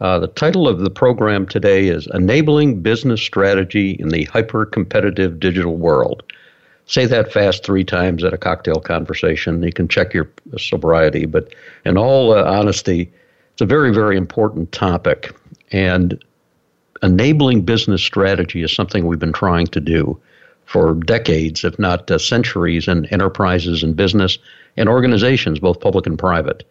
Uh, the title of the program today is Enabling Business Strategy in the Hyper Competitive Digital World. Say that fast three times at a cocktail conversation. You can check your sobriety, but in all uh, honesty, it's a very, very important topic. And enabling business strategy is something we've been trying to do for decades, if not uh, centuries, in enterprises and business and organizations, both public and private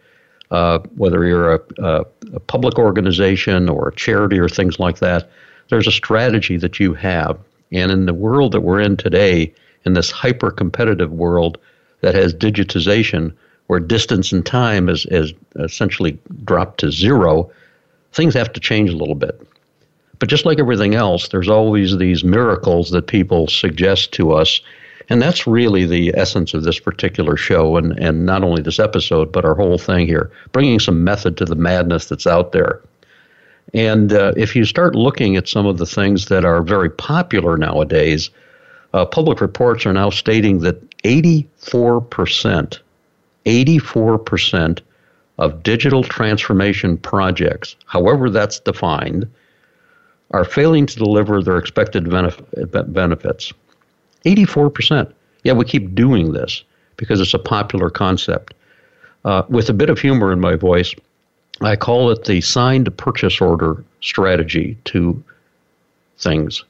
uh, whether you're a, a, a, public organization or a charity or things like that, there's a strategy that you have. And in the world that we're in today, in this hyper competitive world that has digitization, where distance and time is, is essentially dropped to zero, things have to change a little bit. But just like everything else, there's always these miracles that people suggest to us and that's really the essence of this particular show, and, and not only this episode, but our whole thing here, bringing some method to the madness that's out there. And uh, if you start looking at some of the things that are very popular nowadays, uh, public reports are now stating that 84%, 84% of digital transformation projects, however that's defined, are failing to deliver their expected benef- benefits. 84%. Yeah, we keep doing this because it's a popular concept. Uh, with a bit of humor in my voice, I call it the signed purchase order strategy to things.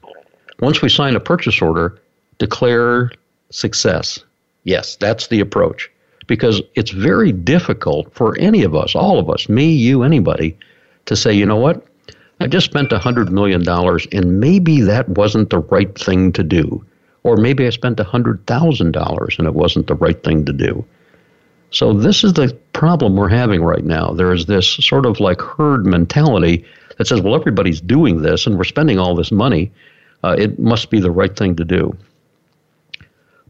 Once we sign a purchase order, declare success. Yes, that's the approach. Because it's very difficult for any of us, all of us, me, you, anybody, to say, you know what? I just spent $100 million and maybe that wasn't the right thing to do. Or maybe I spent $100,000 and it wasn't the right thing to do. So, this is the problem we're having right now. There is this sort of like herd mentality that says, well, everybody's doing this and we're spending all this money. Uh, it must be the right thing to do.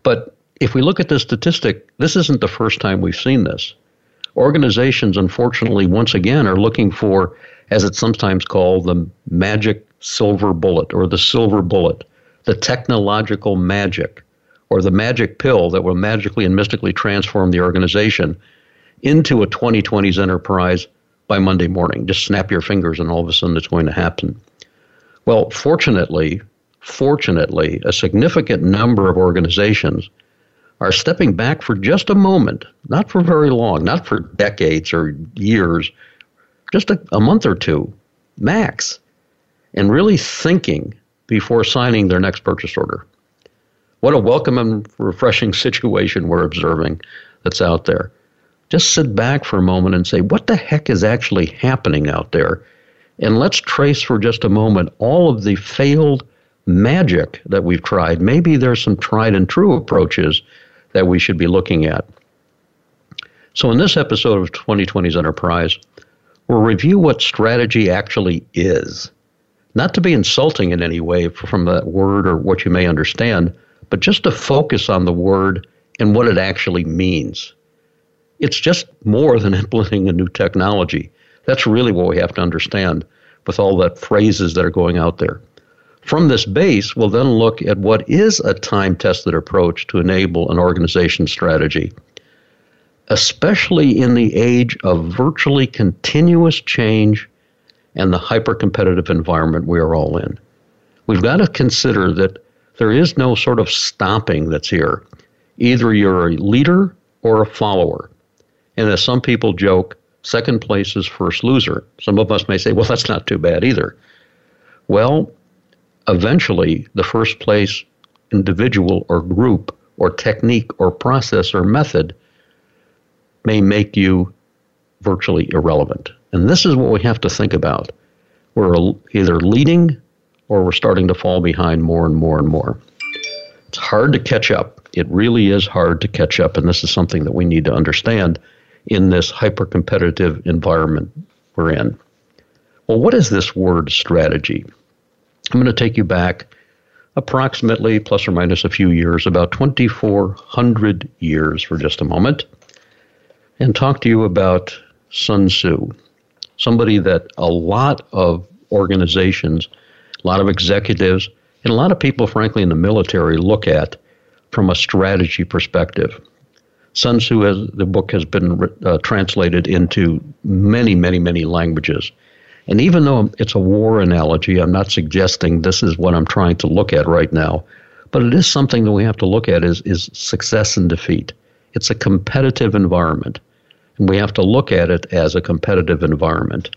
But if we look at the statistic, this isn't the first time we've seen this. Organizations, unfortunately, once again, are looking for, as it's sometimes called, the magic silver bullet or the silver bullet the technological magic or the magic pill that will magically and mystically transform the organization into a 2020s enterprise by Monday morning. Just snap your fingers and all of a sudden it's going to happen. Well, fortunately, fortunately, a significant number of organizations are stepping back for just a moment, not for very long, not for decades or years, just a, a month or two max, and really thinking before signing their next purchase order. What a welcome and refreshing situation we're observing that's out there. Just sit back for a moment and say, what the heck is actually happening out there? And let's trace for just a moment all of the failed magic that we've tried. Maybe there's some tried and true approaches that we should be looking at. So, in this episode of 2020's Enterprise, we'll review what strategy actually is not to be insulting in any way from that word or what you may understand, but just to focus on the word and what it actually means. It's just more than implementing a new technology. That's really what we have to understand with all the phrases that are going out there. From this base, we'll then look at what is a time tested approach to enable an organization strategy, especially in the age of virtually continuous change and the hyper competitive environment we are all in. We've got to consider that there is no sort of stopping that's here. Either you're a leader or a follower. And as some people joke, second place is first loser. Some of us may say, well, that's not too bad either. Well, eventually, the first place individual or group or technique or process or method may make you virtually irrelevant. And this is what we have to think about. We're either leading or we're starting to fall behind more and more and more. It's hard to catch up. It really is hard to catch up. And this is something that we need to understand in this hyper competitive environment we're in. Well, what is this word strategy? I'm going to take you back approximately, plus or minus a few years, about 2,400 years for just a moment, and talk to you about Sun Tzu, somebody that a lot of organizations, a lot of executives, and a lot of people, frankly, in the military look at from a strategy perspective. Sun Tzu, has, the book has been uh, translated into many, many, many languages. And even though it's a war analogy, I'm not suggesting this is what I'm trying to look at right now, but it is something that we have to look at is, is success and defeat. It's a competitive environment, and we have to look at it as a competitive environment.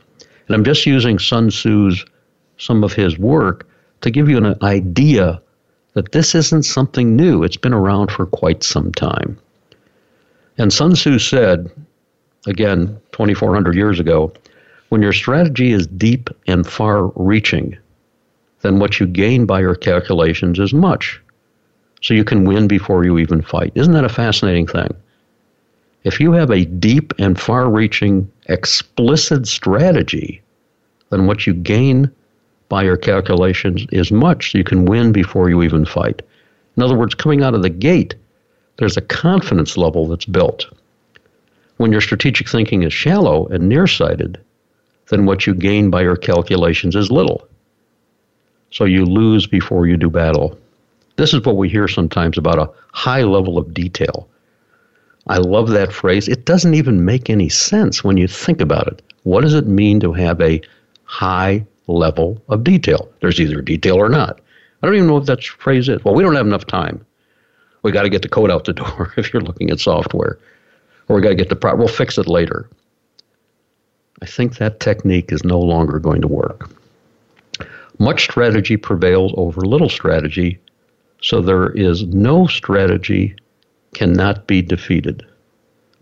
And I'm just using Sun Tzu's, some of his work to give you an idea that this isn't something new. It's been around for quite some time. And Sun Tzu said, again, 2,400 years ago, when your strategy is deep and far reaching, then what you gain by your calculations is much. So you can win before you even fight. Isn't that a fascinating thing? If you have a deep and far reaching, explicit strategy, then what you gain by your calculations is much, you can win before you even fight. In other words, coming out of the gate, there's a confidence level that's built. When your strategic thinking is shallow and nearsighted, then what you gain by your calculations is little. So you lose before you do battle. This is what we hear sometimes about a high level of detail. I love that phrase. It doesn't even make any sense when you think about it. What does it mean to have a high level of detail. There's either detail or not. I don't even know what that phrase is. Well, we don't have enough time. We got to get the code out the door if you're looking at software, or we got to get the problem. We'll fix it later. I think that technique is no longer going to work. Much strategy prevails over little strategy, so there is no strategy cannot be defeated.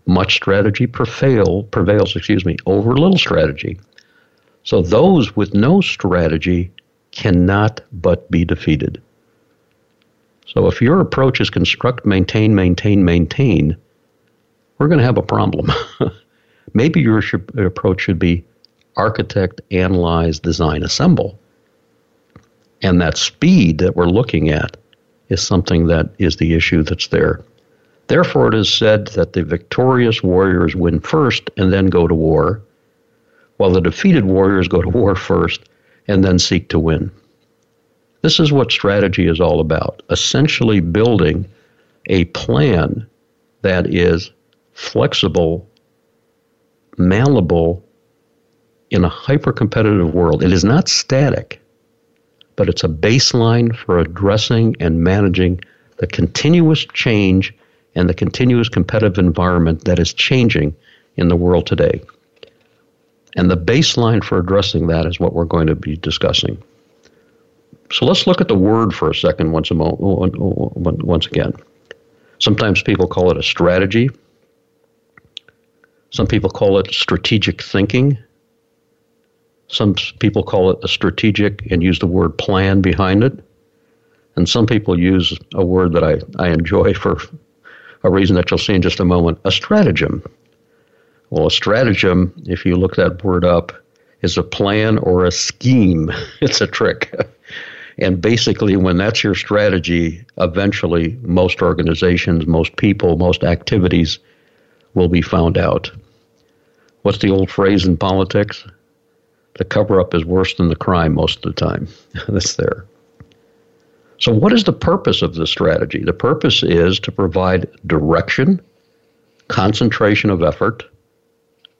Much strategy prevail, prevails, excuse me, over little strategy. So those with no strategy cannot but be defeated. So if your approach is construct, maintain, maintain, maintain, we're going to have a problem. Maybe your approach should be architect, analyze, design, assemble. And that speed that we're looking at is something that is the issue that's there. Therefore, it is said that the victorious warriors win first and then go to war, while the defeated warriors go to war first and then seek to win. This is what strategy is all about essentially building a plan that is flexible, malleable in a hyper competitive world. It is not static, but it's a baseline for addressing and managing the continuous change and the continuous competitive environment that is changing in the world today. And the baseline for addressing that is what we're going to be discussing. So let's look at the word for a second once, a mo- once again. Sometimes people call it a strategy. Some people call it strategic thinking. Some people call it a strategic and use the word plan behind it. And some people use a word that I, I enjoy for a reason that you'll see in just a moment a stratagem. Well, a stratagem, if you look that word up, is a plan or a scheme. It's a trick. and basically, when that's your strategy, eventually most organizations, most people, most activities will be found out. What's the old phrase in politics? The cover up is worse than the crime most of the time. that's there. So, what is the purpose of this strategy? The purpose is to provide direction, concentration of effort,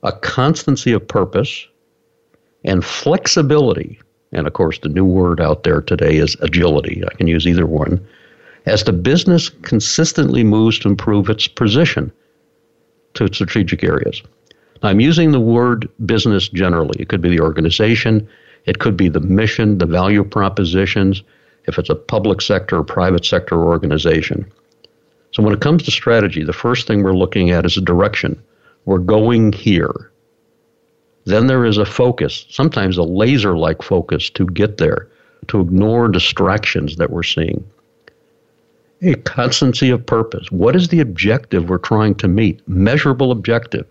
a constancy of purpose, and flexibility. And of course, the new word out there today is agility. I can use either one. As the business consistently moves to improve its position to strategic areas. Now, I'm using the word business generally. It could be the organization, it could be the mission, the value propositions, if it's a public sector or private sector organization. So, when it comes to strategy, the first thing we're looking at is a direction. We're going here. Then there is a focus, sometimes a laser like focus to get there, to ignore distractions that we're seeing. A constancy of purpose. What is the objective we're trying to meet? Measurable objective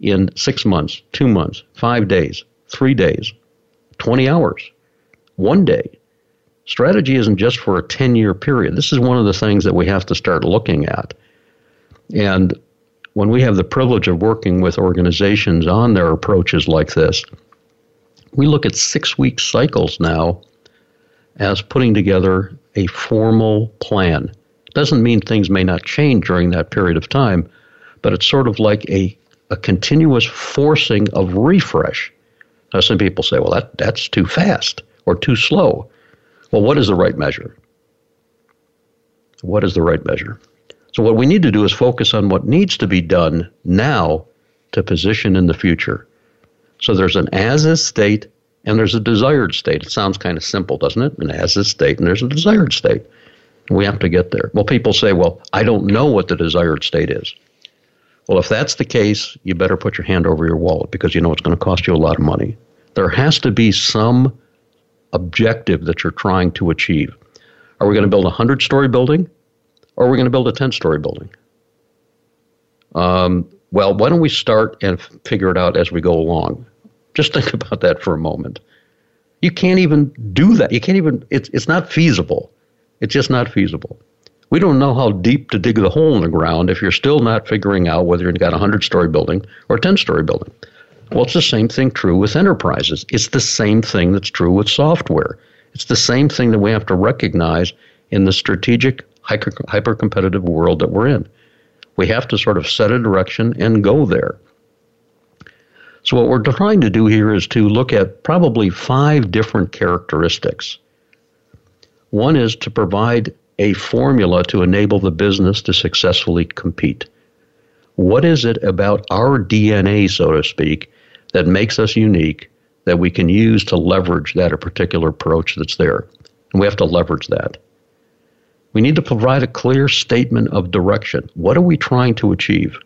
in six months, two months, five days, three days. 20 hours, one day. Strategy isn't just for a 10 year period. This is one of the things that we have to start looking at. And when we have the privilege of working with organizations on their approaches like this, we look at six week cycles now as putting together a formal plan. Doesn't mean things may not change during that period of time, but it's sort of like a, a continuous forcing of refresh. Now, some people say, well, that, that's too fast or too slow. Well, what is the right measure? What is the right measure? So, what we need to do is focus on what needs to be done now to position in the future. So, there's an as is state and there's a desired state. It sounds kind of simple, doesn't it? An as is state and there's a desired state. We have to get there. Well, people say, well, I don't know what the desired state is. Well, if that's the case, you better put your hand over your wallet because you know it's going to cost you a lot of money. There has to be some objective that you're trying to achieve. Are we going to build a 100 story building or are we going to build a 10 story building? Um, well, why don't we start and figure it out as we go along? Just think about that for a moment. You can't even do that. You can't even, it's, it's not feasible. It's just not feasible. We don't know how deep to dig the hole in the ground if you're still not figuring out whether you've got a 100 story building or a 10 story building. Well, it's the same thing true with enterprises. It's the same thing that's true with software. It's the same thing that we have to recognize in the strategic, hyper competitive world that we're in. We have to sort of set a direction and go there. So, what we're trying to do here is to look at probably five different characteristics. One is to provide a formula to enable the business to successfully compete. What is it about our DNA, so to speak, that makes us unique that we can use to leverage that particular approach that's there? And we have to leverage that. We need to provide a clear statement of direction. What are we trying to achieve?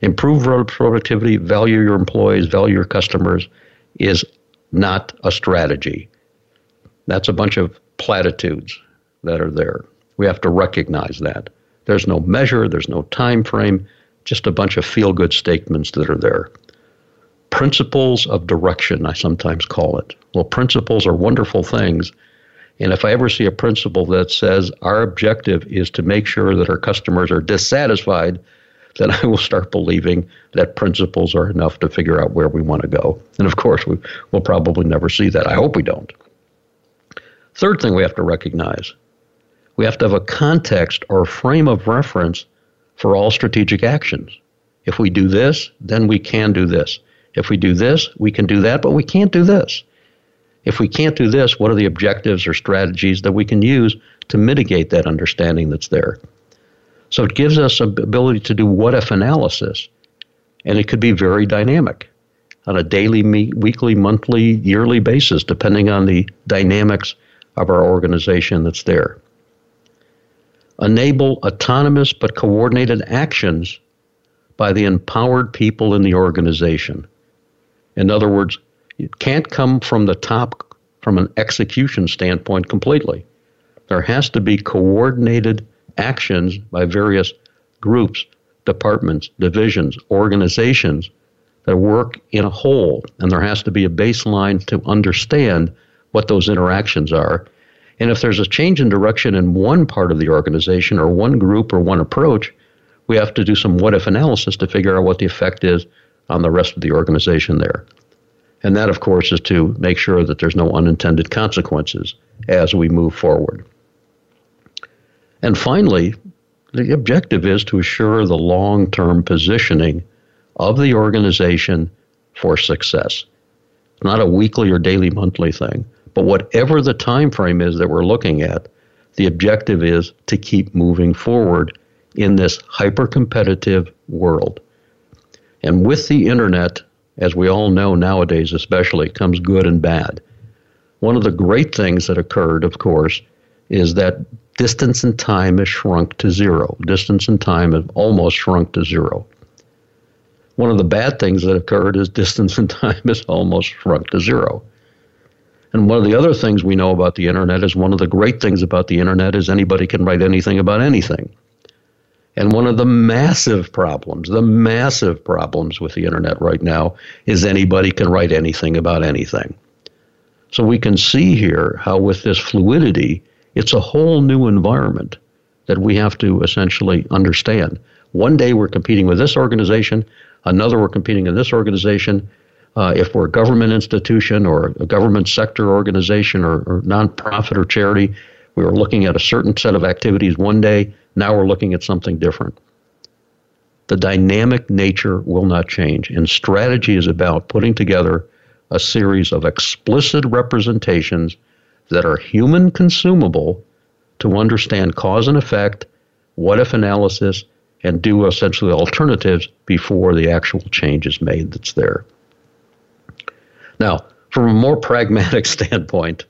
Improve productivity, value your employees, value your customers is not a strategy. That's a bunch of platitudes that are there. We have to recognize that. There's no measure, there's no time frame, just a bunch of feel good statements that are there. Principles of direction, I sometimes call it. Well, principles are wonderful things. And if I ever see a principle that says our objective is to make sure that our customers are dissatisfied, then I will start believing that principles are enough to figure out where we want to go. And of course, we will probably never see that. I hope we don't. Third thing we have to recognize we have to have a context or a frame of reference for all strategic actions. If we do this, then we can do this. If we do this, we can do that, but we can't do this. If we can't do this, what are the objectives or strategies that we can use to mitigate that understanding that's there? So it gives us ability to do what if analysis, and it could be very dynamic on a daily, weekly, monthly, yearly basis, depending on the dynamics of our organization that's there. Enable autonomous but coordinated actions by the empowered people in the organization. In other words, it can't come from the top from an execution standpoint completely. There has to be coordinated actions by various groups, departments, divisions, organizations that work in a whole. And there has to be a baseline to understand what those interactions are. And if there's a change in direction in one part of the organization or one group or one approach, we have to do some what if analysis to figure out what the effect is on the rest of the organization there. And that, of course, is to make sure that there's no unintended consequences as we move forward. And finally, the objective is to assure the long term positioning of the organization for success. It's Not a weekly or daily, monthly thing, but whatever the time frame is that we're looking at, the objective is to keep moving forward in this hyper competitive world. And with the internet, as we all know nowadays, especially, comes good and bad. One of the great things that occurred, of course, is that distance and time has shrunk to zero. Distance and time have almost shrunk to zero. One of the bad things that occurred is distance and time has almost shrunk to zero. And one of the other things we know about the internet is one of the great things about the internet is anybody can write anything about anything. And one of the massive problems, the massive problems with the internet right now is anybody can write anything about anything. So we can see here how, with this fluidity, it's a whole new environment that we have to essentially understand. One day we're competing with this organization, another we're competing in this organization. Uh, if we're a government institution or a government sector organization or, or nonprofit or charity, we were looking at a certain set of activities one day. Now we're looking at something different. The dynamic nature will not change, and strategy is about putting together a series of explicit representations that are human consumable to understand cause and effect, what if analysis, and do essentially alternatives before the actual change is made that's there. Now, from a more pragmatic standpoint,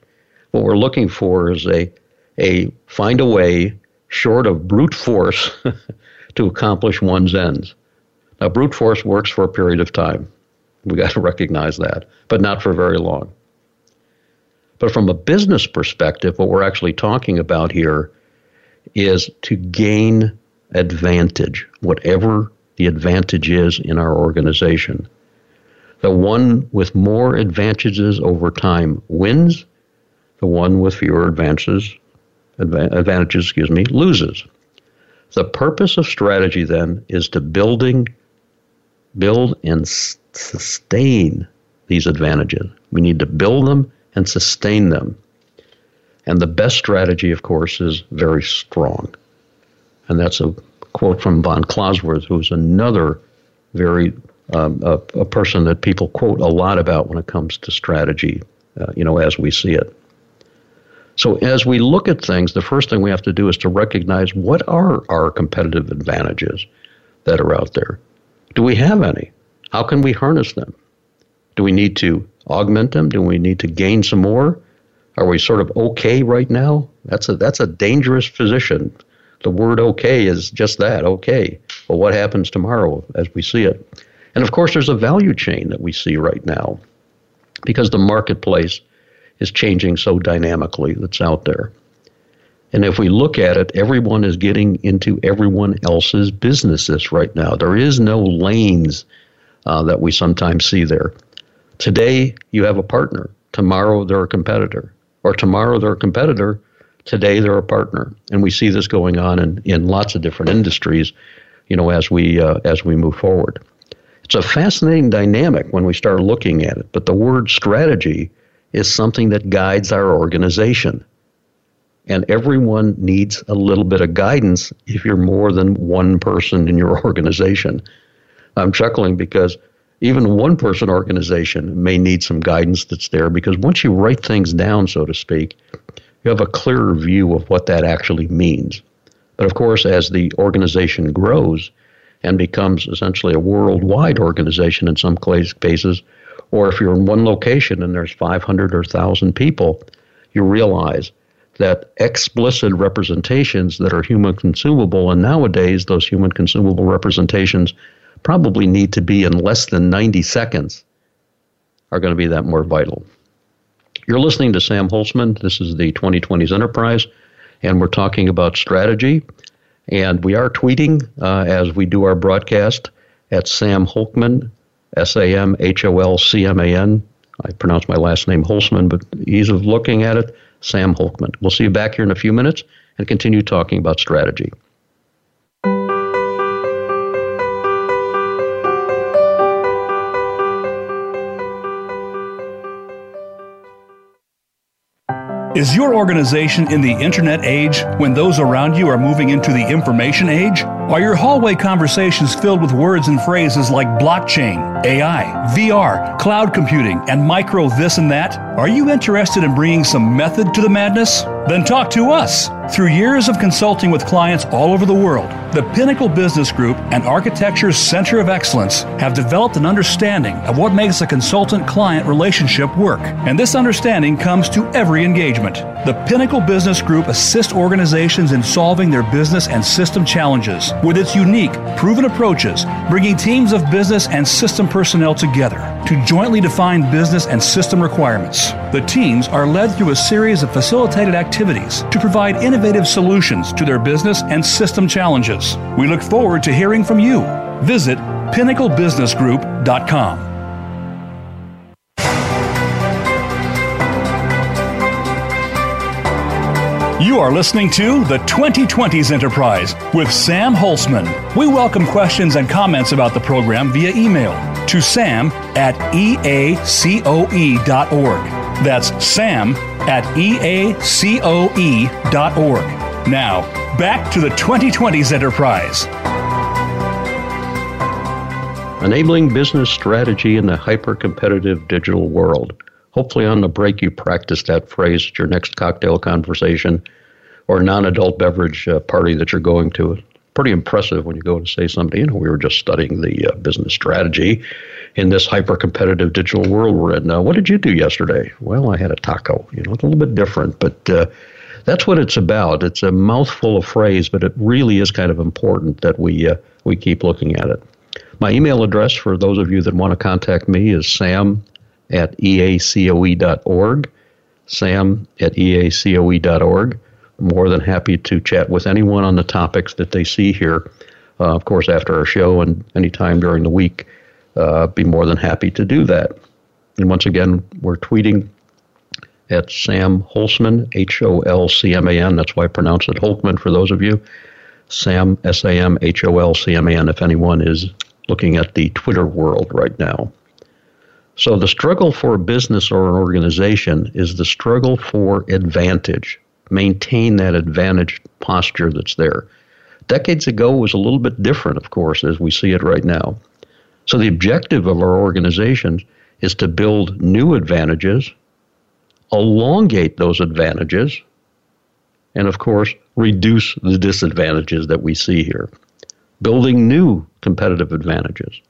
what we're looking for is a, a find a way short of brute force to accomplish one's ends. Now, brute force works for a period of time. We got to recognize that, but not for very long. But from a business perspective, what we're actually talking about here is to gain advantage, whatever the advantage is in our organization. The one with more advantages over time wins. The one with fewer advances, advantages, excuse me, loses. The purpose of strategy then is to building, build and sustain these advantages. We need to build them and sustain them. And the best strategy, of course, is very strong. And that's a quote from von Clausewitz, who's another very um, a, a, person that people quote a lot about when it comes to strategy, uh, you know, as we see it. So as we look at things, the first thing we have to do is to recognize what are our competitive advantages that are out there. Do we have any? How can we harness them? Do we need to augment them? Do we need to gain some more? Are we sort of okay right now? That's a that's a dangerous position. The word okay is just that, okay. Well, what happens tomorrow as we see it? And of course, there's a value chain that we see right now because the marketplace is changing so dynamically that's out there. And if we look at it, everyone is getting into everyone else's businesses right now. There is no lanes uh, that we sometimes see there. Today, you have a partner. Tomorrow, they're a competitor. Or tomorrow, they're a competitor. Today, they're a partner. And we see this going on in, in lots of different industries, you know, as we, uh, as we move forward. It's a fascinating dynamic when we start looking at it. But the word strategy is something that guides our organization. And everyone needs a little bit of guidance if you're more than one person in your organization. I'm chuckling because even one person organization may need some guidance that's there because once you write things down, so to speak, you have a clearer view of what that actually means. But of course, as the organization grows and becomes essentially a worldwide organization in some cases, or if you're in one location and there's 500 or 1,000 people, you realize that explicit representations that are human consumable, and nowadays those human consumable representations probably need to be in less than 90 seconds are going to be that more vital. You're listening to Sam Holzman. This is the 2020s Enterprise, and we're talking about strategy. And we are tweeting uh, as we do our broadcast at Sam Holcman, S A M H O L C M A N. I pronounce my last name Holzman, but ease of looking at it, Sam Holcman. We'll see you back here in a few minutes and continue talking about strategy. Is your organization in the internet age when those around you are moving into the information age? Are your hallway conversations filled with words and phrases like blockchain, AI, VR, cloud computing, and micro this and that? Are you interested in bringing some method to the madness? Then talk to us. Through years of consulting with clients all over the world, the Pinnacle Business Group and Architecture's Center of Excellence have developed an understanding of what makes a consultant client relationship work. And this understanding comes to every engagement. The Pinnacle Business Group assists organizations in solving their business and system challenges with its unique, proven approaches, bringing teams of business and system personnel together to jointly define business and system requirements. The teams are led through a series of facilitated activities to provide innovative solutions to their business and system challenges. We look forward to hearing from you. Visit pinnaclebusinessgroup.com. You are listening to the 2020s Enterprise with Sam Holzman. We welcome questions and comments about the program via email to sam at eacoe.org. That's sam at eacoe.org. Now, back to the 2020s Enterprise. Enabling business strategy in the hyper competitive digital world. Hopefully, on the break, you practice that phrase at your next cocktail conversation or non adult beverage uh, party that you're going to. Pretty impressive when you go to say something, you know, we were just studying the uh, business strategy in this hyper competitive digital world we're in now. What did you do yesterday? Well, I had a taco, you know, it's a little bit different, but uh, that's what it's about. It's a mouthful of phrase, but it really is kind of important that we, uh, we keep looking at it. My email address for those of you that want to contact me is sam at eacoe.org. Sam at eacoe.org. More than happy to chat with anyone on the topics that they see here. Uh, of course, after our show and anytime during the week, uh, be more than happy to do that. And once again, we're tweeting at Sam Holzman, H O L C M A N. That's why I pronounce it Holcman for those of you. Sam, S A M H O L C M A N, if anyone is looking at the Twitter world right now. So the struggle for a business or an organization is the struggle for advantage. Maintain that advantage posture that's there. Decades ago was a little bit different, of course, as we see it right now. So the objective of our organizations is to build new advantages, elongate those advantages, and of course, reduce the disadvantages that we see here. Building new competitive advantages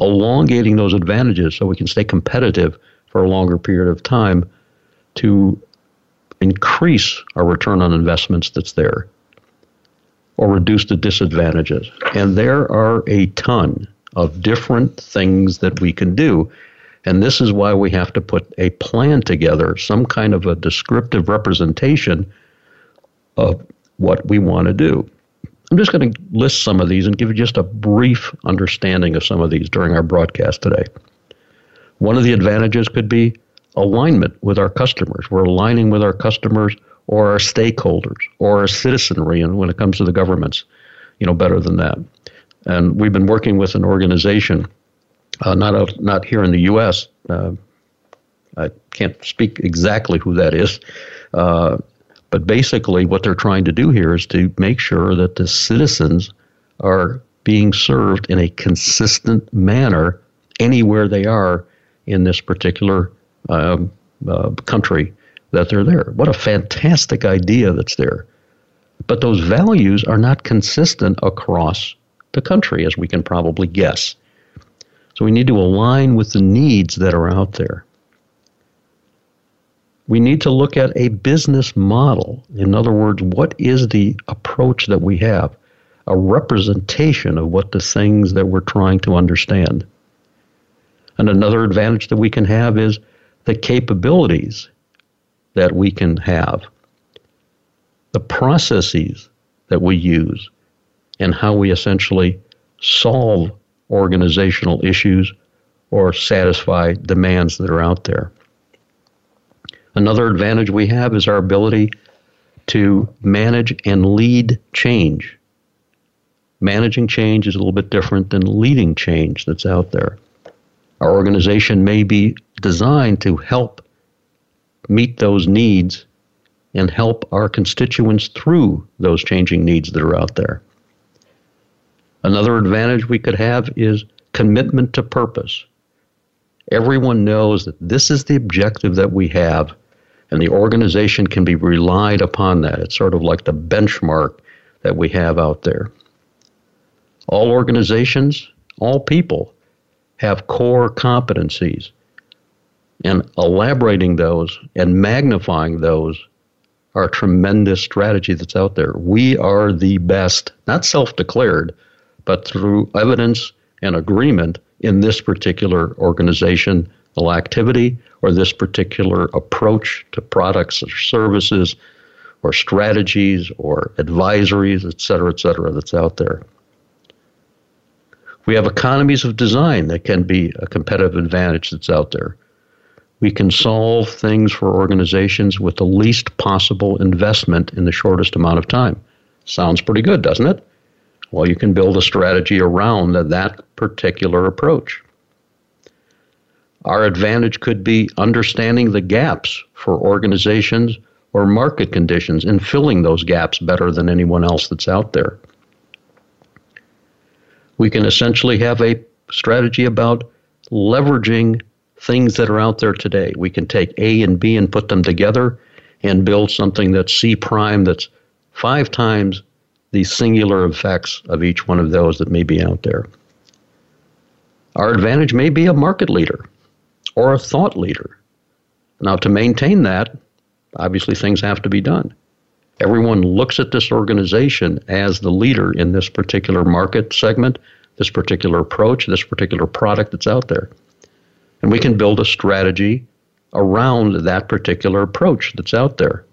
elongating those advantages so we can stay competitive for a longer period of time to increase our return on investments that's there or reduce the disadvantages. And there are a ton of different things that we can do. And this is why we have to put a plan together, some kind of a descriptive representation of what we want to do. I'm just going to list some of these and give you just a brief understanding of some of these during our broadcast today. One of the advantages could be alignment with our customers. We're aligning with our customers or our stakeholders or our citizenry, and when it comes to the governments, you know, better than that. And we've been working with an organization, uh, not a, not here in the U.S. Uh, I can't speak exactly who that is. Uh, but basically, what they're trying to do here is to make sure that the citizens are being served in a consistent manner anywhere they are in this particular um, uh, country that they're there. What a fantastic idea that's there. But those values are not consistent across the country, as we can probably guess. So we need to align with the needs that are out there we need to look at a business model. In other words, what is the approach that we have? A representation of what the things that we're trying to understand. And another advantage that we can have is the capabilities that we can have, the processes that we use, and how we essentially solve organizational issues or satisfy demands that are out there. Another advantage we have is our ability to manage and lead change. Managing change is a little bit different than leading change that's out there. Our organization may be designed to help meet those needs and help our constituents through those changing needs that are out there. Another advantage we could have is commitment to purpose. Everyone knows that this is the objective that we have and the organization can be relied upon that. It's sort of like the benchmark that we have out there. All organizations, all people have core competencies, and elaborating those and magnifying those are a tremendous strategy that's out there. We are the best, not self declared, but through evidence and agreement in this particular organization activity or this particular approach to products or services or strategies or advisories, et cetera, et cetera, that's out there. We have economies of design that can be a competitive advantage that's out there. We can solve things for organizations with the least possible investment in the shortest amount of time. Sounds pretty good, doesn't it? Well, you can build a strategy around that particular approach. Our advantage could be understanding the gaps for organizations or market conditions and filling those gaps better than anyone else that's out there. We can essentially have a strategy about leveraging things that are out there today. We can take A and B and put them together and build something that's C prime that's five times the singular effects of each one of those that may be out there. Our advantage may be a market leader or a thought leader. Now, to maintain that, obviously things have to be done. Everyone looks at this organization as the leader in this particular market segment, this particular approach, this particular product that's out there. And we can build a strategy around that particular approach that's out there.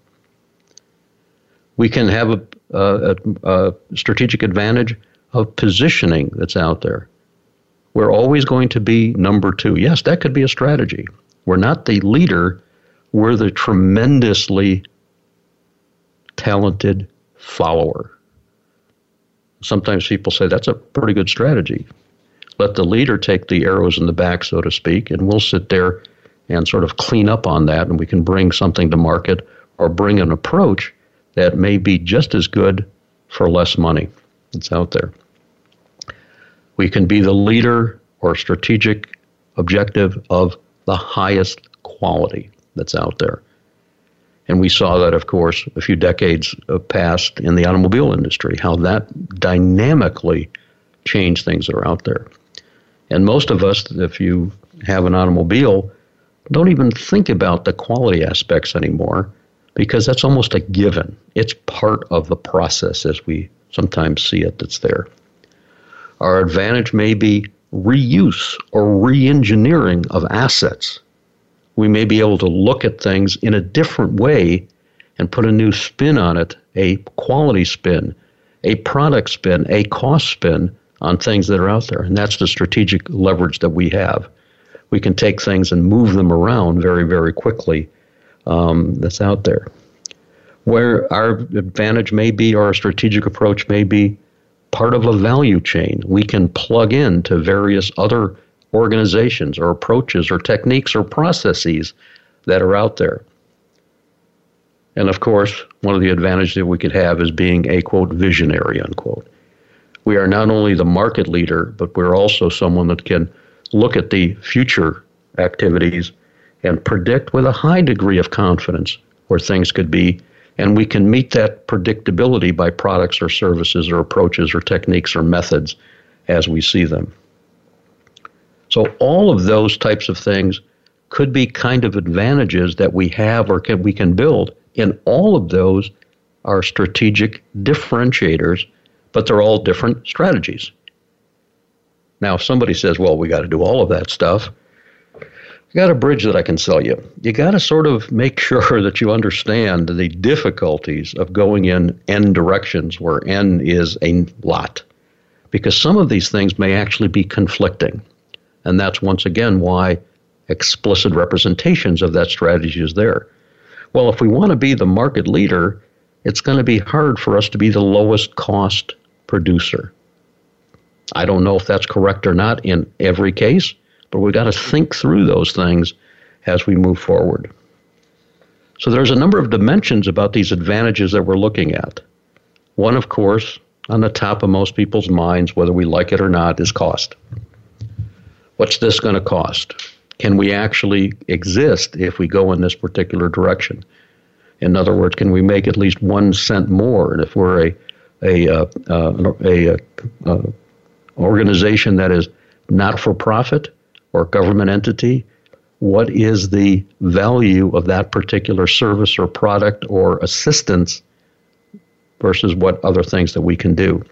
We can have a, a, a strategic advantage of positioning that's out there. We're always going to be number two. Yes, that could be a strategy. We're not the leader, we're the tremendously talented follower. Sometimes people say that's a pretty good strategy let the leader take the arrows in the back, so to speak, and we'll sit there and sort of clean up on that, and we can bring something to market or bring an approach that may be just as good for less money. It's out there. We can be the leader or strategic objective of the highest quality that's out there. And we saw that, of course, a few decades past in the automobile industry, how that dynamically changed things that are out there. And most of us, if you have an automobile, don't even think about the quality aspects anymore because that's almost a given. It's part of the process as we sometimes see it that's there. Our advantage may be reuse or re engineering of assets. We may be able to look at things in a different way and put a new spin on it a quality spin, a product spin, a cost spin on things that are out there. And that's the strategic leverage that we have. We can take things and move them around very, very quickly um, that's out there. Where our advantage may be, or our strategic approach may be part of a value chain. We can plug in to various other organizations or approaches or techniques or processes that are out there. And of course, one of the advantages that we could have is being a quote visionary unquote we are not only the market leader, but we're also someone that can look at the future activities and predict with a high degree of confidence where things could be. And we can meet that predictability by products or services or approaches or techniques or methods as we see them. So, all of those types of things could be kind of advantages that we have or can, we can build. And all of those are strategic differentiators but they're all different strategies. Now, if somebody says, well, we got to do all of that stuff, I got a bridge that I can sell you. You got to sort of make sure that you understand the difficulties of going in N directions where N is a lot. Because some of these things may actually be conflicting. And that's once again why explicit representations of that strategy is there. Well, if we want to be the market leader, it's going to be hard for us to be the lowest cost producer. I don't know if that's correct or not in every case, but we've got to think through those things as we move forward. So there's a number of dimensions about these advantages that we're looking at. One, of course, on the top of most people's minds, whether we like it or not, is cost. What's this going to cost? Can we actually exist if we go in this particular direction? In other words, can we make at least one cent more? And if we're a a, uh, uh, a, a, uh, organization that is not for profit or government entity, what is the value of that particular service or product or assistance versus what other things that we can do.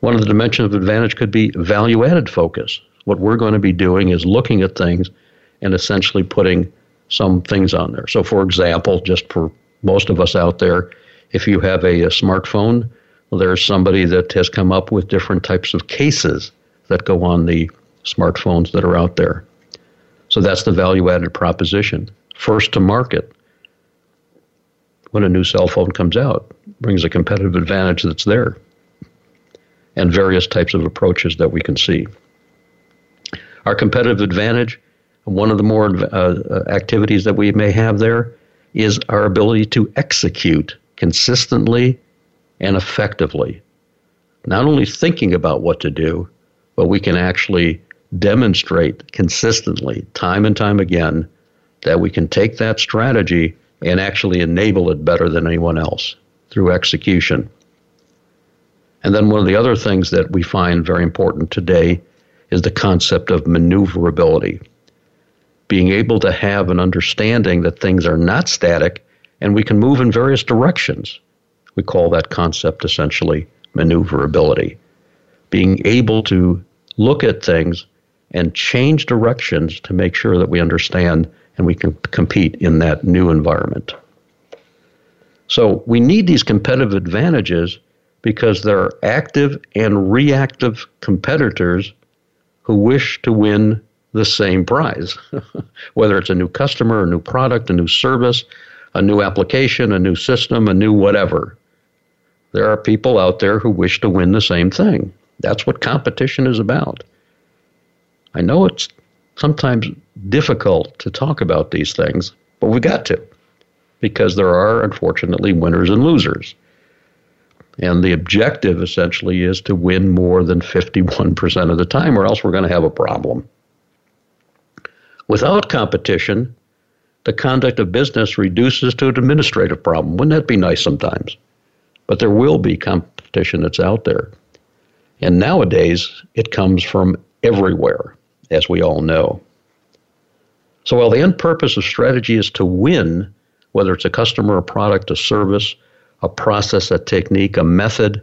One of the dimensions of advantage could be value added focus. What we're going to be doing is looking at things and essentially putting some things on there. So, for example, just for most of us out there, if you have a, a smartphone, well, there's somebody that has come up with different types of cases that go on the smartphones that are out there. So that's the value added proposition. First to market. When a new cell phone comes out, brings a competitive advantage that's there. And various types of approaches that we can see. Our competitive advantage, one of the more uh, activities that we may have there, is our ability to execute consistently and effectively. Not only thinking about what to do, but we can actually demonstrate consistently, time and time again, that we can take that strategy and actually enable it better than anyone else through execution. And then one of the other things that we find very important today is the concept of maneuverability. Being able to have an understanding that things are not static and we can move in various directions. We call that concept essentially maneuverability. Being able to look at things and change directions to make sure that we understand and we can compete in that new environment. So we need these competitive advantages because there are active and reactive competitors who wish to win the same prize, whether it's a new customer, a new product, a new service, a new application, a new system, a new whatever. There are people out there who wish to win the same thing. That's what competition is about. I know it's sometimes difficult to talk about these things, but we got to because there are unfortunately winners and losers. And the objective essentially is to win more than 51% of the time, or else we're going to have a problem. Without competition, the conduct of business reduces to an administrative problem. Wouldn't that be nice sometimes? But there will be competition that's out there. And nowadays, it comes from everywhere as we all know. So while the end purpose of strategy is to win, whether it's a customer, a product, a service, a process, a technique, a method,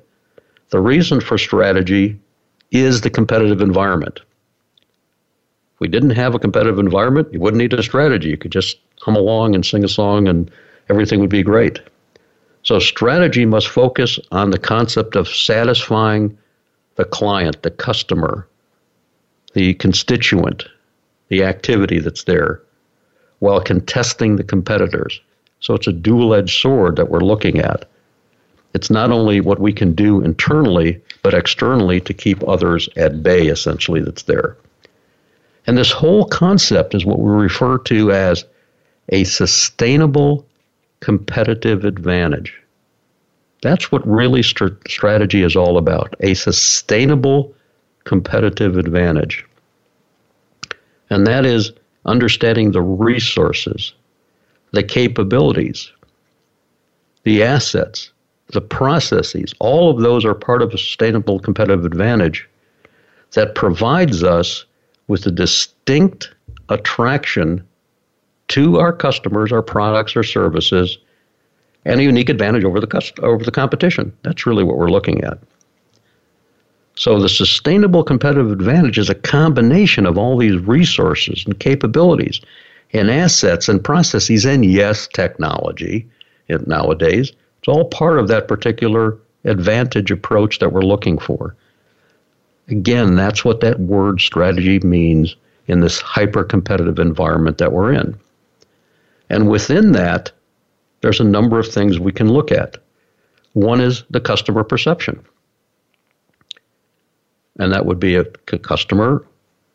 the reason for strategy is the competitive environment. If we didn't have a competitive environment, you wouldn't need a strategy. You could just hum along and sing a song and everything would be great. So strategy must focus on the concept of satisfying the client, the customer, the constituent, the activity that's there, while contesting the competitors. So it's a dual edged sword that we're looking at. It's not only what we can do internally, but externally to keep others at bay, essentially, that's there. And this whole concept is what we refer to as a sustainable competitive advantage. That's what really st- strategy is all about a sustainable competitive advantage. And that is understanding the resources, the capabilities, the assets, the processes. All of those are part of a sustainable competitive advantage that provides us with a distinct attraction to our customers, our products, or services, and a unique advantage over the, over the competition. That's really what we're looking at. So the sustainable competitive advantage is a combination of all these resources and capabilities and assets and processes and yes, technology nowadays. It's all part of that particular advantage approach that we're looking for. Again, that's what that word strategy means in this hyper competitive environment that we're in. And within that, there's a number of things we can look at. One is the customer perception and that would be a customer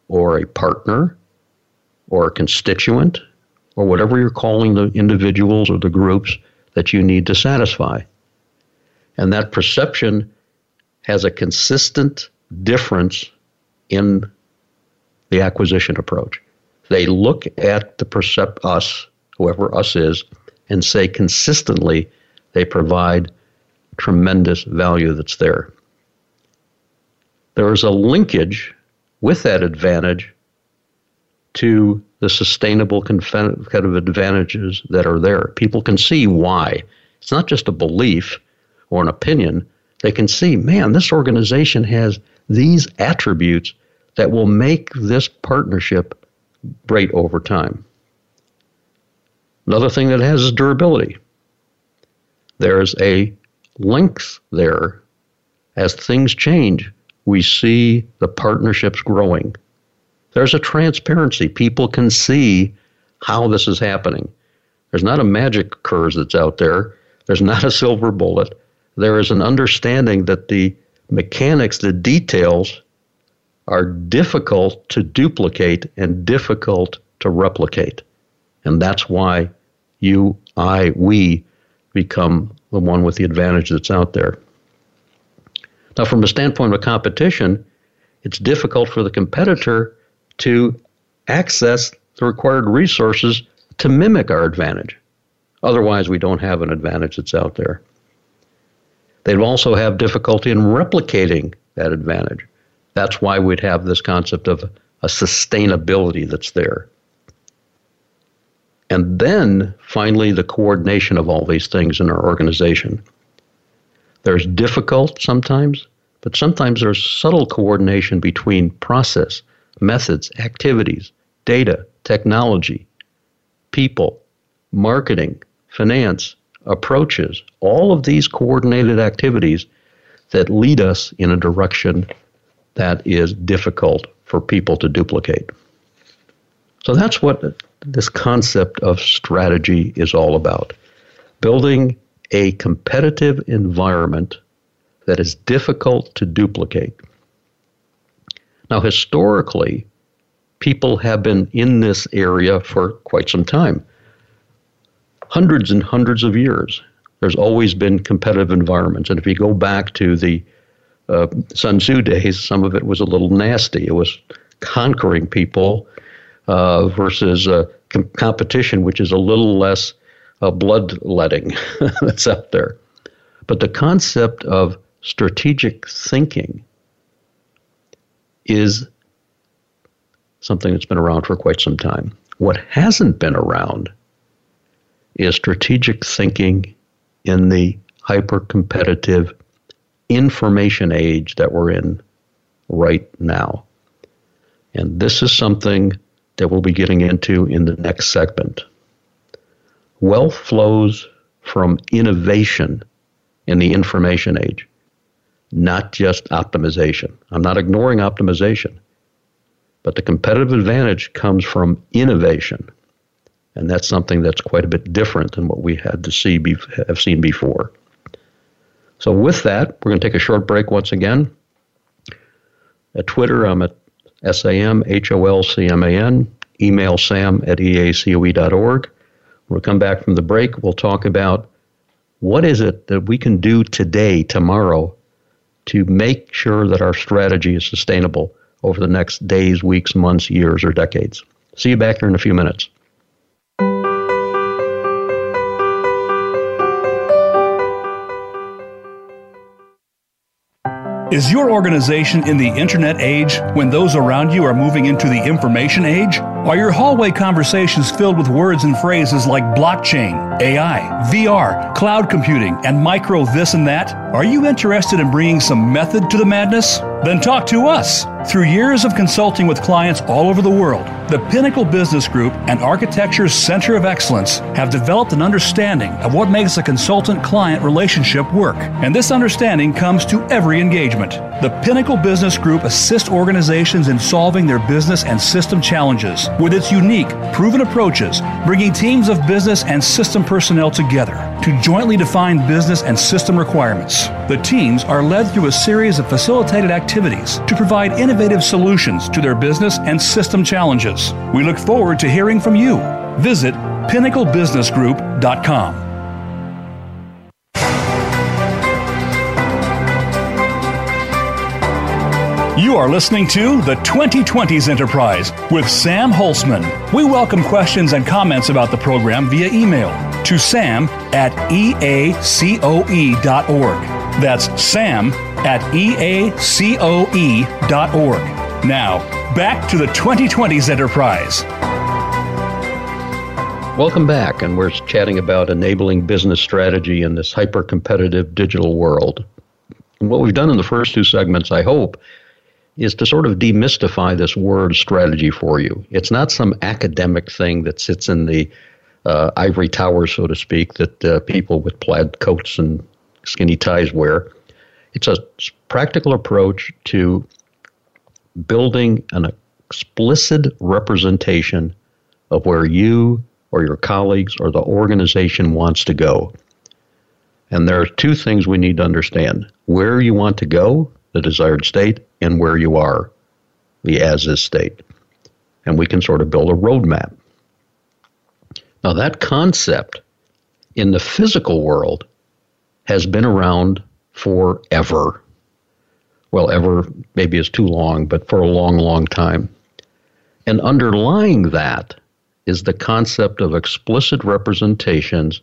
or a partner or a constituent or whatever you're calling the individuals or the groups that you need to satisfy. And that perception has a consistent difference in the acquisition approach. They look at the percept us, whoever us is, and say consistently they provide tremendous value that's there there is a linkage with that advantage to the sustainable kind of advantages that are there. People can see why. It's not just a belief or an opinion. They can see, man, this organization has these attributes that will make this partnership great over time. Another thing that has is durability. There's a length there as things change we see the partnerships growing. There's a transparency. People can see how this is happening. There's not a magic curse that's out there. There's not a silver bullet. There is an understanding that the mechanics, the details, are difficult to duplicate and difficult to replicate. And that's why you, I, we become the one with the advantage that's out there. Now, from a standpoint of competition, it's difficult for the competitor to access the required resources to mimic our advantage. Otherwise, we don't have an advantage that's out there. They'd also have difficulty in replicating that advantage. That's why we'd have this concept of a sustainability that's there. And then finally, the coordination of all these things in our organization. There's difficult sometimes, but sometimes there's subtle coordination between process, methods, activities, data, technology, people, marketing, finance, approaches, all of these coordinated activities that lead us in a direction that is difficult for people to duplicate. So that's what this concept of strategy is all about building a competitive environment that is difficult to duplicate. Now, historically, people have been in this area for quite some time hundreds and hundreds of years. There's always been competitive environments. And if you go back to the uh, Sun Tzu days, some of it was a little nasty. It was conquering people uh, versus uh, com- competition, which is a little less uh, bloodletting that's out there. But the concept of strategic thinking is something that's been around for quite some time. What hasn't been around is strategic thinking in the hyper competitive information age that we're in right now. And this is something that we'll be getting into in the next segment. Wealth flows from innovation in the information age, not just optimization. I'm not ignoring optimization, but the competitive advantage comes from innovation. And that's something that's quite a bit different than what we had to see have seen before. So with that, we're going to take a short break once again. At Twitter, I'm at S-A-M-H-O-L-C-M-A-N. Email sam at eacoe.org. When we come back from the break, we'll talk about what is it that we can do today, tomorrow, to make sure that our strategy is sustainable over the next days, weeks, months, years, or decades. See you back here in a few minutes. Is your organization in the internet age when those around you are moving into the information age? Are your hallway conversations filled with words and phrases like blockchain, AI, VR, cloud computing, and micro this and that? Are you interested in bringing some method to the madness? Then talk to us. Through years of consulting with clients all over the world, the Pinnacle Business Group and Architecture's Center of Excellence have developed an understanding of what makes a consultant client relationship work. And this understanding comes to every engagement. The Pinnacle Business Group assists organizations in solving their business and system challenges with its unique, proven approaches, bringing teams of business and system personnel together to jointly define business and system requirements. The teams are led through a series of facilitated activities to provide innovative solutions to their business and system challenges. We look forward to hearing from you. Visit pinnaclebusinessgroup.com. You are listening to the 2020s Enterprise with Sam Holcman. We welcome questions and comments about the program via email to sam at eacoe.org. That's sam at eacoe.org. Now, back to the 2020s Enterprise. Welcome back, and we're chatting about enabling business strategy in this hyper competitive digital world. And what we've done in the first two segments, I hope, is to sort of demystify this word strategy for you. It's not some academic thing that sits in the uh, ivory tower, so to speak, that uh, people with plaid coats and skinny ties wear. It's a practical approach to building an, explicit representation of where you or your colleagues or the organization wants to go. And there are two things we need to understand where you want to go, the desired state, and where you are, the as is state. And we can sort of build a roadmap. Now, that concept in the physical world has been around forever. Well, ever maybe is too long, but for a long, long time. And underlying that is the concept of explicit representations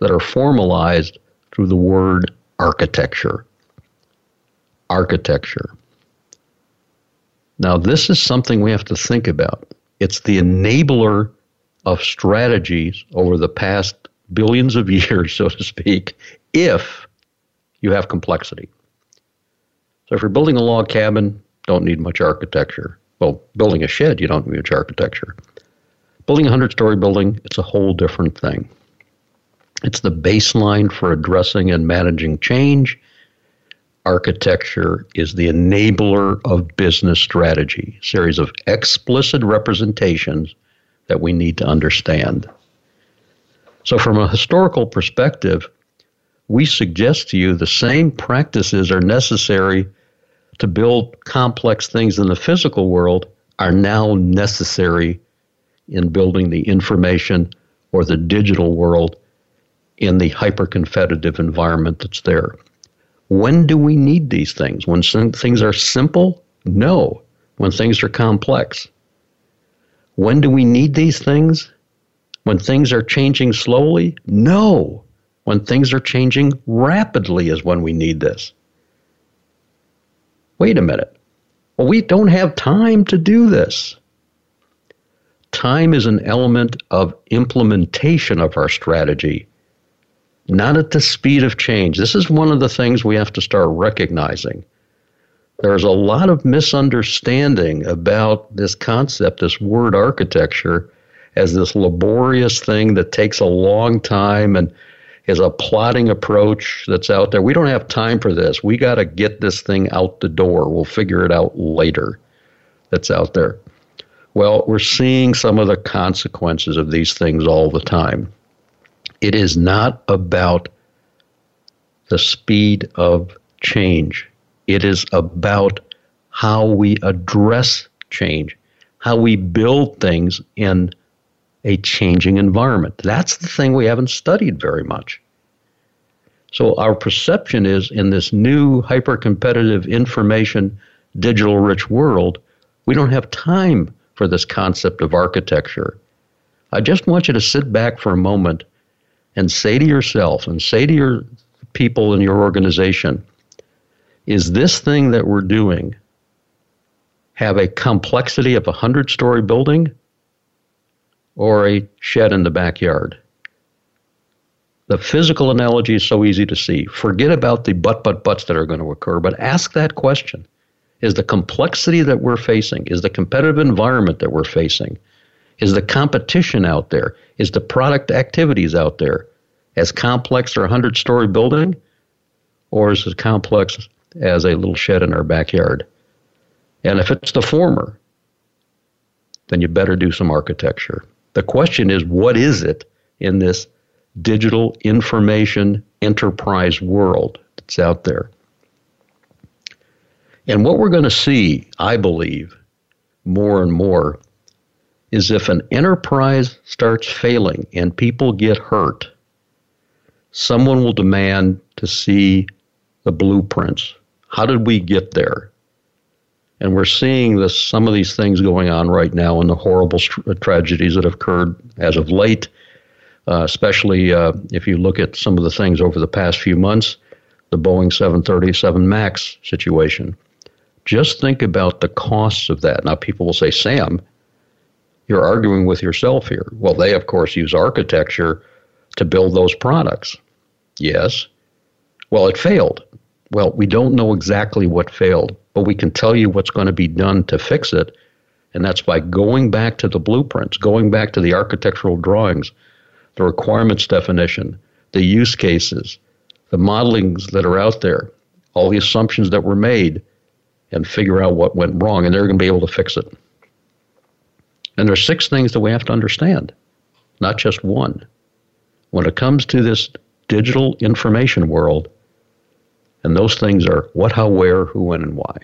that are formalized through the word architecture. Architecture. Now, this is something we have to think about. It's the enabler of strategies over the past billions of years, so to speak, if you have complexity. So, if you're building a log cabin, don't need much architecture. Well, building a shed, you don't need much architecture. Building a 100 story building, it's a whole different thing. It's the baseline for addressing and managing change. Architecture is the enabler of business strategy, series of explicit representations that we need to understand. So, from a historical perspective, we suggest to you the same practices are necessary to build complex things in the physical world are now necessary in building the information or the digital world in the hyper competitive environment that's there. When do we need these things? When things are simple? No. When things are complex. When do we need these things? When things are changing slowly? No. When things are changing rapidly is when we need this. Wait a minute. Well, we don't have time to do this. Time is an element of implementation of our strategy, not at the speed of change. This is one of the things we have to start recognizing. There's a lot of misunderstanding about this concept, this word architecture, as this laborious thing that takes a long time and is a plotting approach that's out there. We don't have time for this. We got to get this thing out the door. We'll figure it out later. That's out there. Well, we're seeing some of the consequences of these things all the time. It is not about the speed of change, it is about how we address change, how we build things in a changing environment. That's the thing we haven't studied very much. So, our perception is in this new hyper competitive information, digital rich world, we don't have time for this concept of architecture. I just want you to sit back for a moment and say to yourself and say to your people in your organization is this thing that we're doing have a complexity of a 100 story building or a shed in the backyard? The physical analogy is so easy to see. Forget about the but, but, buts that are going to occur, but ask that question is the complexity that we're facing, is the competitive environment that we're facing, is the competition out there, is the product activities out there as complex as a 100 story building, or is it complex as a little shed in our backyard? And if it's the former, then you better do some architecture. The question is, what is it in this digital information enterprise world that's out there? And what we're going to see, I believe, more and more is if an enterprise starts failing and people get hurt, someone will demand to see the blueprints. How did we get there? And we're seeing this, some of these things going on right now and the horrible st- tragedies that have occurred as of late, uh, especially uh, if you look at some of the things over the past few months, the Boeing 737 MAX situation. Just think about the costs of that. Now, people will say, Sam, you're arguing with yourself here. Well, they, of course, use architecture to build those products. Yes. Well, it failed. Well, we don't know exactly what failed, but we can tell you what's going to be done to fix it. And that's by going back to the blueprints, going back to the architectural drawings, the requirements definition, the use cases, the modelings that are out there, all the assumptions that were made, and figure out what went wrong, and they're going to be able to fix it. And there's six things that we have to understand, not just one. When it comes to this digital information world, and those things are what, how, where, who, when, and why.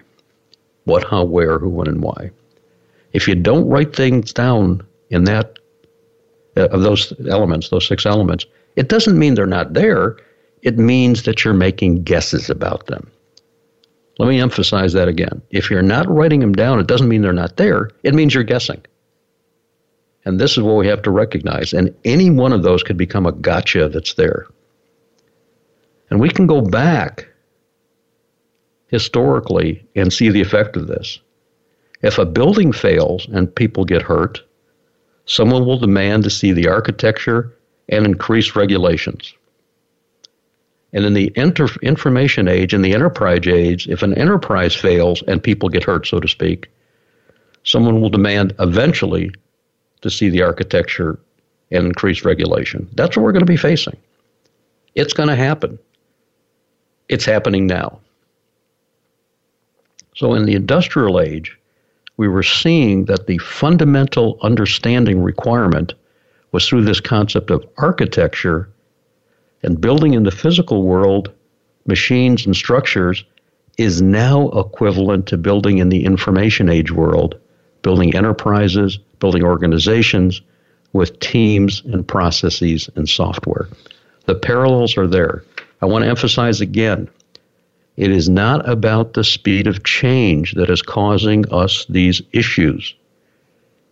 What, how, where, who, when, and why. If you don't write things down in that uh, of those elements, those six elements, it doesn't mean they're not there. It means that you're making guesses about them. Let me emphasize that again. If you're not writing them down, it doesn't mean they're not there. It means you're guessing. And this is what we have to recognize. And any one of those could become a gotcha that's there. And we can go back historically and see the effect of this. If a building fails and people get hurt, someone will demand to see the architecture and increase regulations. And in the inter- information age, in the enterprise age, if an enterprise fails and people get hurt, so to speak, someone will demand eventually to see the architecture and increase regulation. That's what we're going to be facing. It's going to happen. It's happening now. So, in the industrial age, we were seeing that the fundamental understanding requirement was through this concept of architecture and building in the physical world machines and structures is now equivalent to building in the information age world, building enterprises, building organizations with teams and processes and software. The parallels are there. I want to emphasize again it is not about the speed of change that is causing us these issues.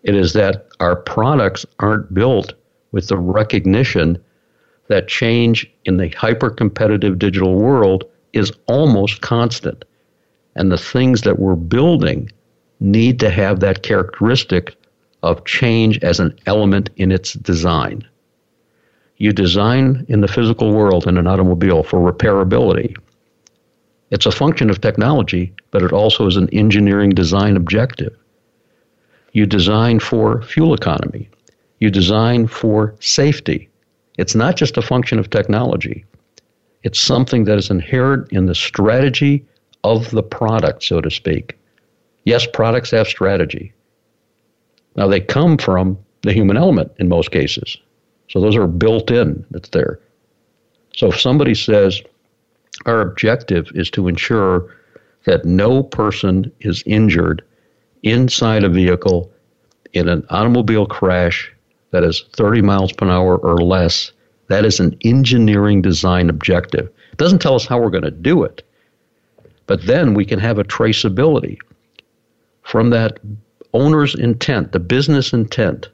It is that our products aren't built with the recognition that change in the hyper competitive digital world is almost constant. And the things that we're building need to have that characteristic of change as an element in its design. You design in the physical world in an automobile for repairability. It's a function of technology, but it also is an engineering design objective. You design for fuel economy. You design for safety. It's not just a function of technology. It's something that is inherent in the strategy of the product, so to speak. Yes, products have strategy. Now, they come from the human element in most cases. So those are built in, that's there. So if somebody says, our objective is to ensure that no person is injured inside a vehicle in an automobile crash that is 30 miles per hour or less. That is an engineering design objective. It doesn't tell us how we're going to do it, but then we can have a traceability from that owner's intent, the business intent,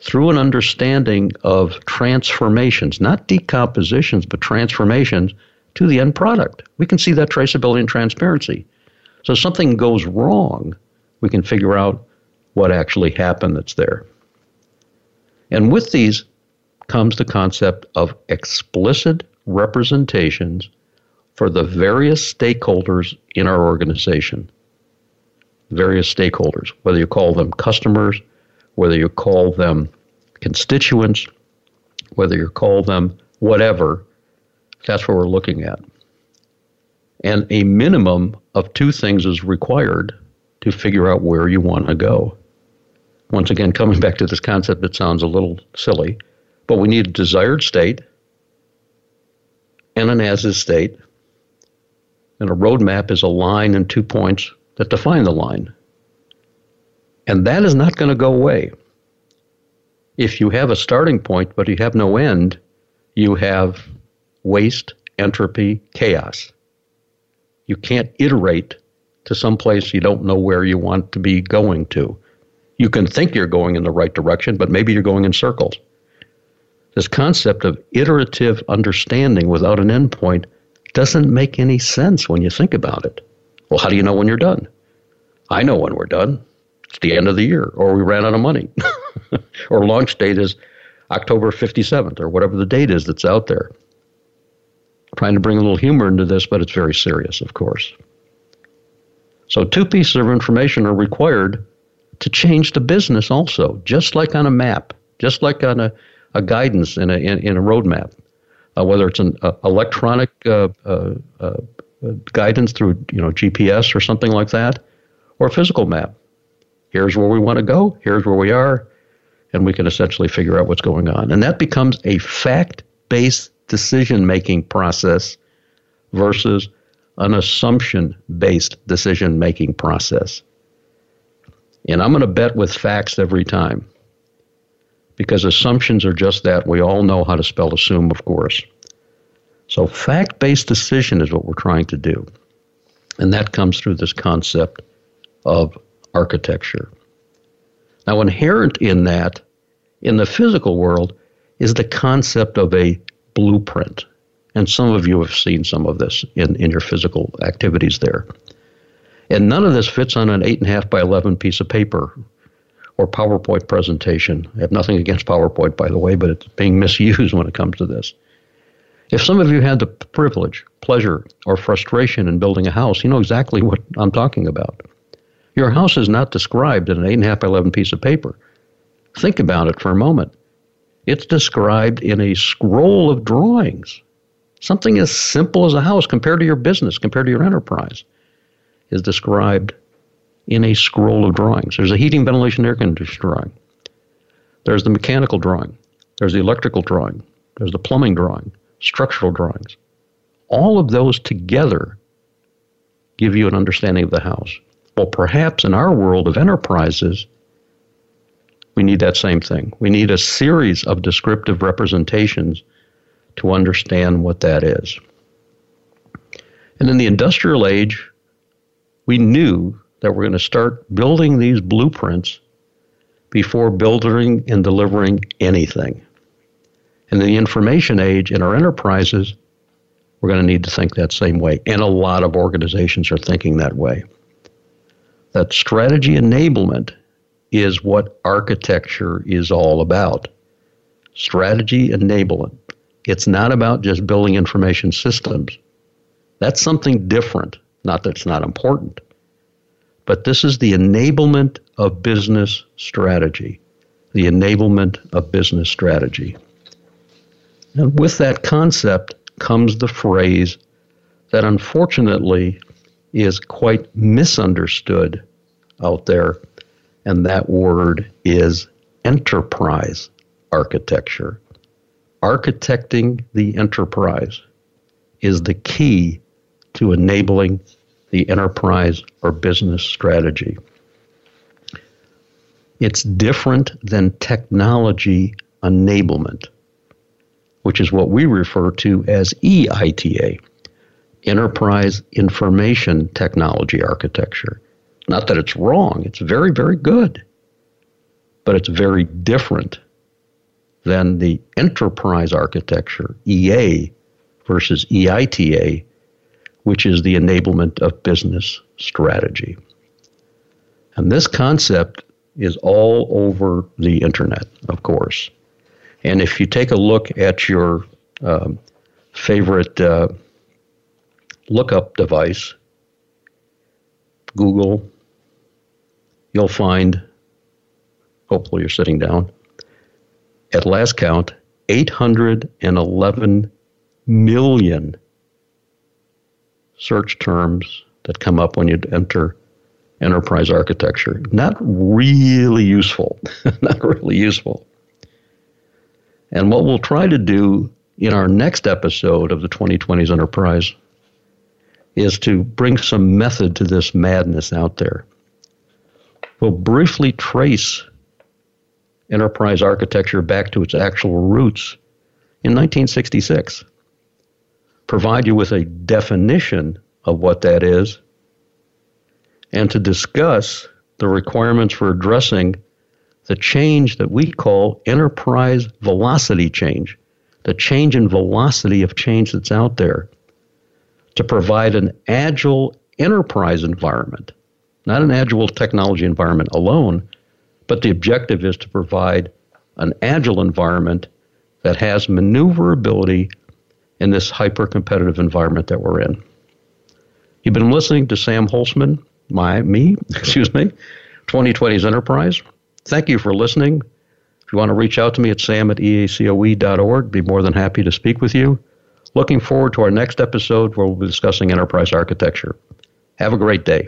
through an understanding of transformations, not decompositions, but transformations to the end product. We can see that traceability and transparency. So if something goes wrong, we can figure out what actually happened that's there. And with these comes the concept of explicit representations for the various stakeholders in our organization. Various stakeholders, whether you call them customers, whether you call them constituents, whether you call them whatever, that's what we're looking at. And a minimum of two things is required to figure out where you want to go. Once again, coming back to this concept that sounds a little silly, but we need a desired state and an as is state. And a roadmap is a line and two points that define the line. And that is not going to go away. If you have a starting point but you have no end, you have waste, entropy, chaos. You can't iterate to some place you don't know where you want to be going to. You can think you're going in the right direction, but maybe you're going in circles. This concept of iterative understanding without an endpoint doesn't make any sense when you think about it. Well, how do you know when you're done? I know when we're done. It's the end of the year, or we ran out of money, or launch date is October 57th, or whatever the date is that's out there trying to bring a little humor into this, but it's very serious, of course. So, two pieces of information are required to change the business also, just like on a map, just like on a, a guidance in a, in, in a roadmap, uh, whether it's an uh, electronic uh, uh, uh guidance through you know GPS or something like that, or a physical map. Here's where we want to go. Here's where we are. And we can essentially figure out what's going on. And that becomes a fact based decision making process versus an assumption based decision making process. And I'm going to bet with facts every time because assumptions are just that. We all know how to spell assume, of course. So, fact based decision is what we're trying to do. And that comes through this concept of architecture. Now, inherent in that, in the physical world, is the concept of a blueprint. And some of you have seen some of this in, in your physical activities there. And none of this fits on an 8.5 by 11 piece of paper or PowerPoint presentation. I have nothing against PowerPoint, by the way, but it's being misused when it comes to this. If some of you had the privilege, pleasure, or frustration in building a house, you know exactly what I'm talking about. Your house is not described in an 8.5 by 11 piece of paper. Think about it for a moment. It's described in a scroll of drawings. Something as simple as a house compared to your business, compared to your enterprise, is described in a scroll of drawings. There's a heating, ventilation, air conditioning drawing. There's the mechanical drawing. There's the electrical drawing. There's the plumbing drawing, structural drawings. All of those together give you an understanding of the house. Well, perhaps in our world of enterprises, we need that same thing. We need a series of descriptive representations to understand what that is. And in the industrial age, we knew that we're going to start building these blueprints before building and delivering anything. And in the information age, in our enterprises, we're going to need to think that same way. And a lot of organizations are thinking that way. That strategy enablement is what architecture is all about. Strategy enablement. It's not about just building information systems. That's something different. Not that it's not important. But this is the enablement of business strategy. The enablement of business strategy. And with that concept comes the phrase that unfortunately is quite misunderstood out there, and that word is enterprise architecture. Architecting the enterprise is the key to enabling the enterprise or business strategy. It's different than technology enablement, which is what we refer to as EITA, Enterprise Information Technology Architecture. Not that it's wrong, it's very, very good, but it's very different than the enterprise architecture, EA, versus EITA, which is the enablement of business strategy. And this concept is all over the internet, of course. And if you take a look at your um, favorite uh, lookup device, Google, you'll find, hopefully you're sitting down, at last count, 811 million search terms that come up when you enter enterprise architecture. Not really useful. Not really useful. And what we'll try to do in our next episode of the 2020s Enterprise is to bring some method to this madness out there. We'll briefly trace enterprise architecture back to its actual roots in 1966 provide you with a definition of what that is, and to discuss the requirements for addressing the change that we call enterprise velocity change, the change in velocity of change that's out there, to provide an agile enterprise environment, not an agile technology environment alone, but the objective is to provide an agile environment that has maneuverability in this hyper competitive environment that we're in. You've been listening to Sam Holcman, my me, excuse me, 2020's Enterprise. Thank you for listening. If you want to reach out to me at sam at eacoe.org, be more than happy to speak with you. Looking forward to our next episode where we'll be discussing enterprise architecture. Have a great day.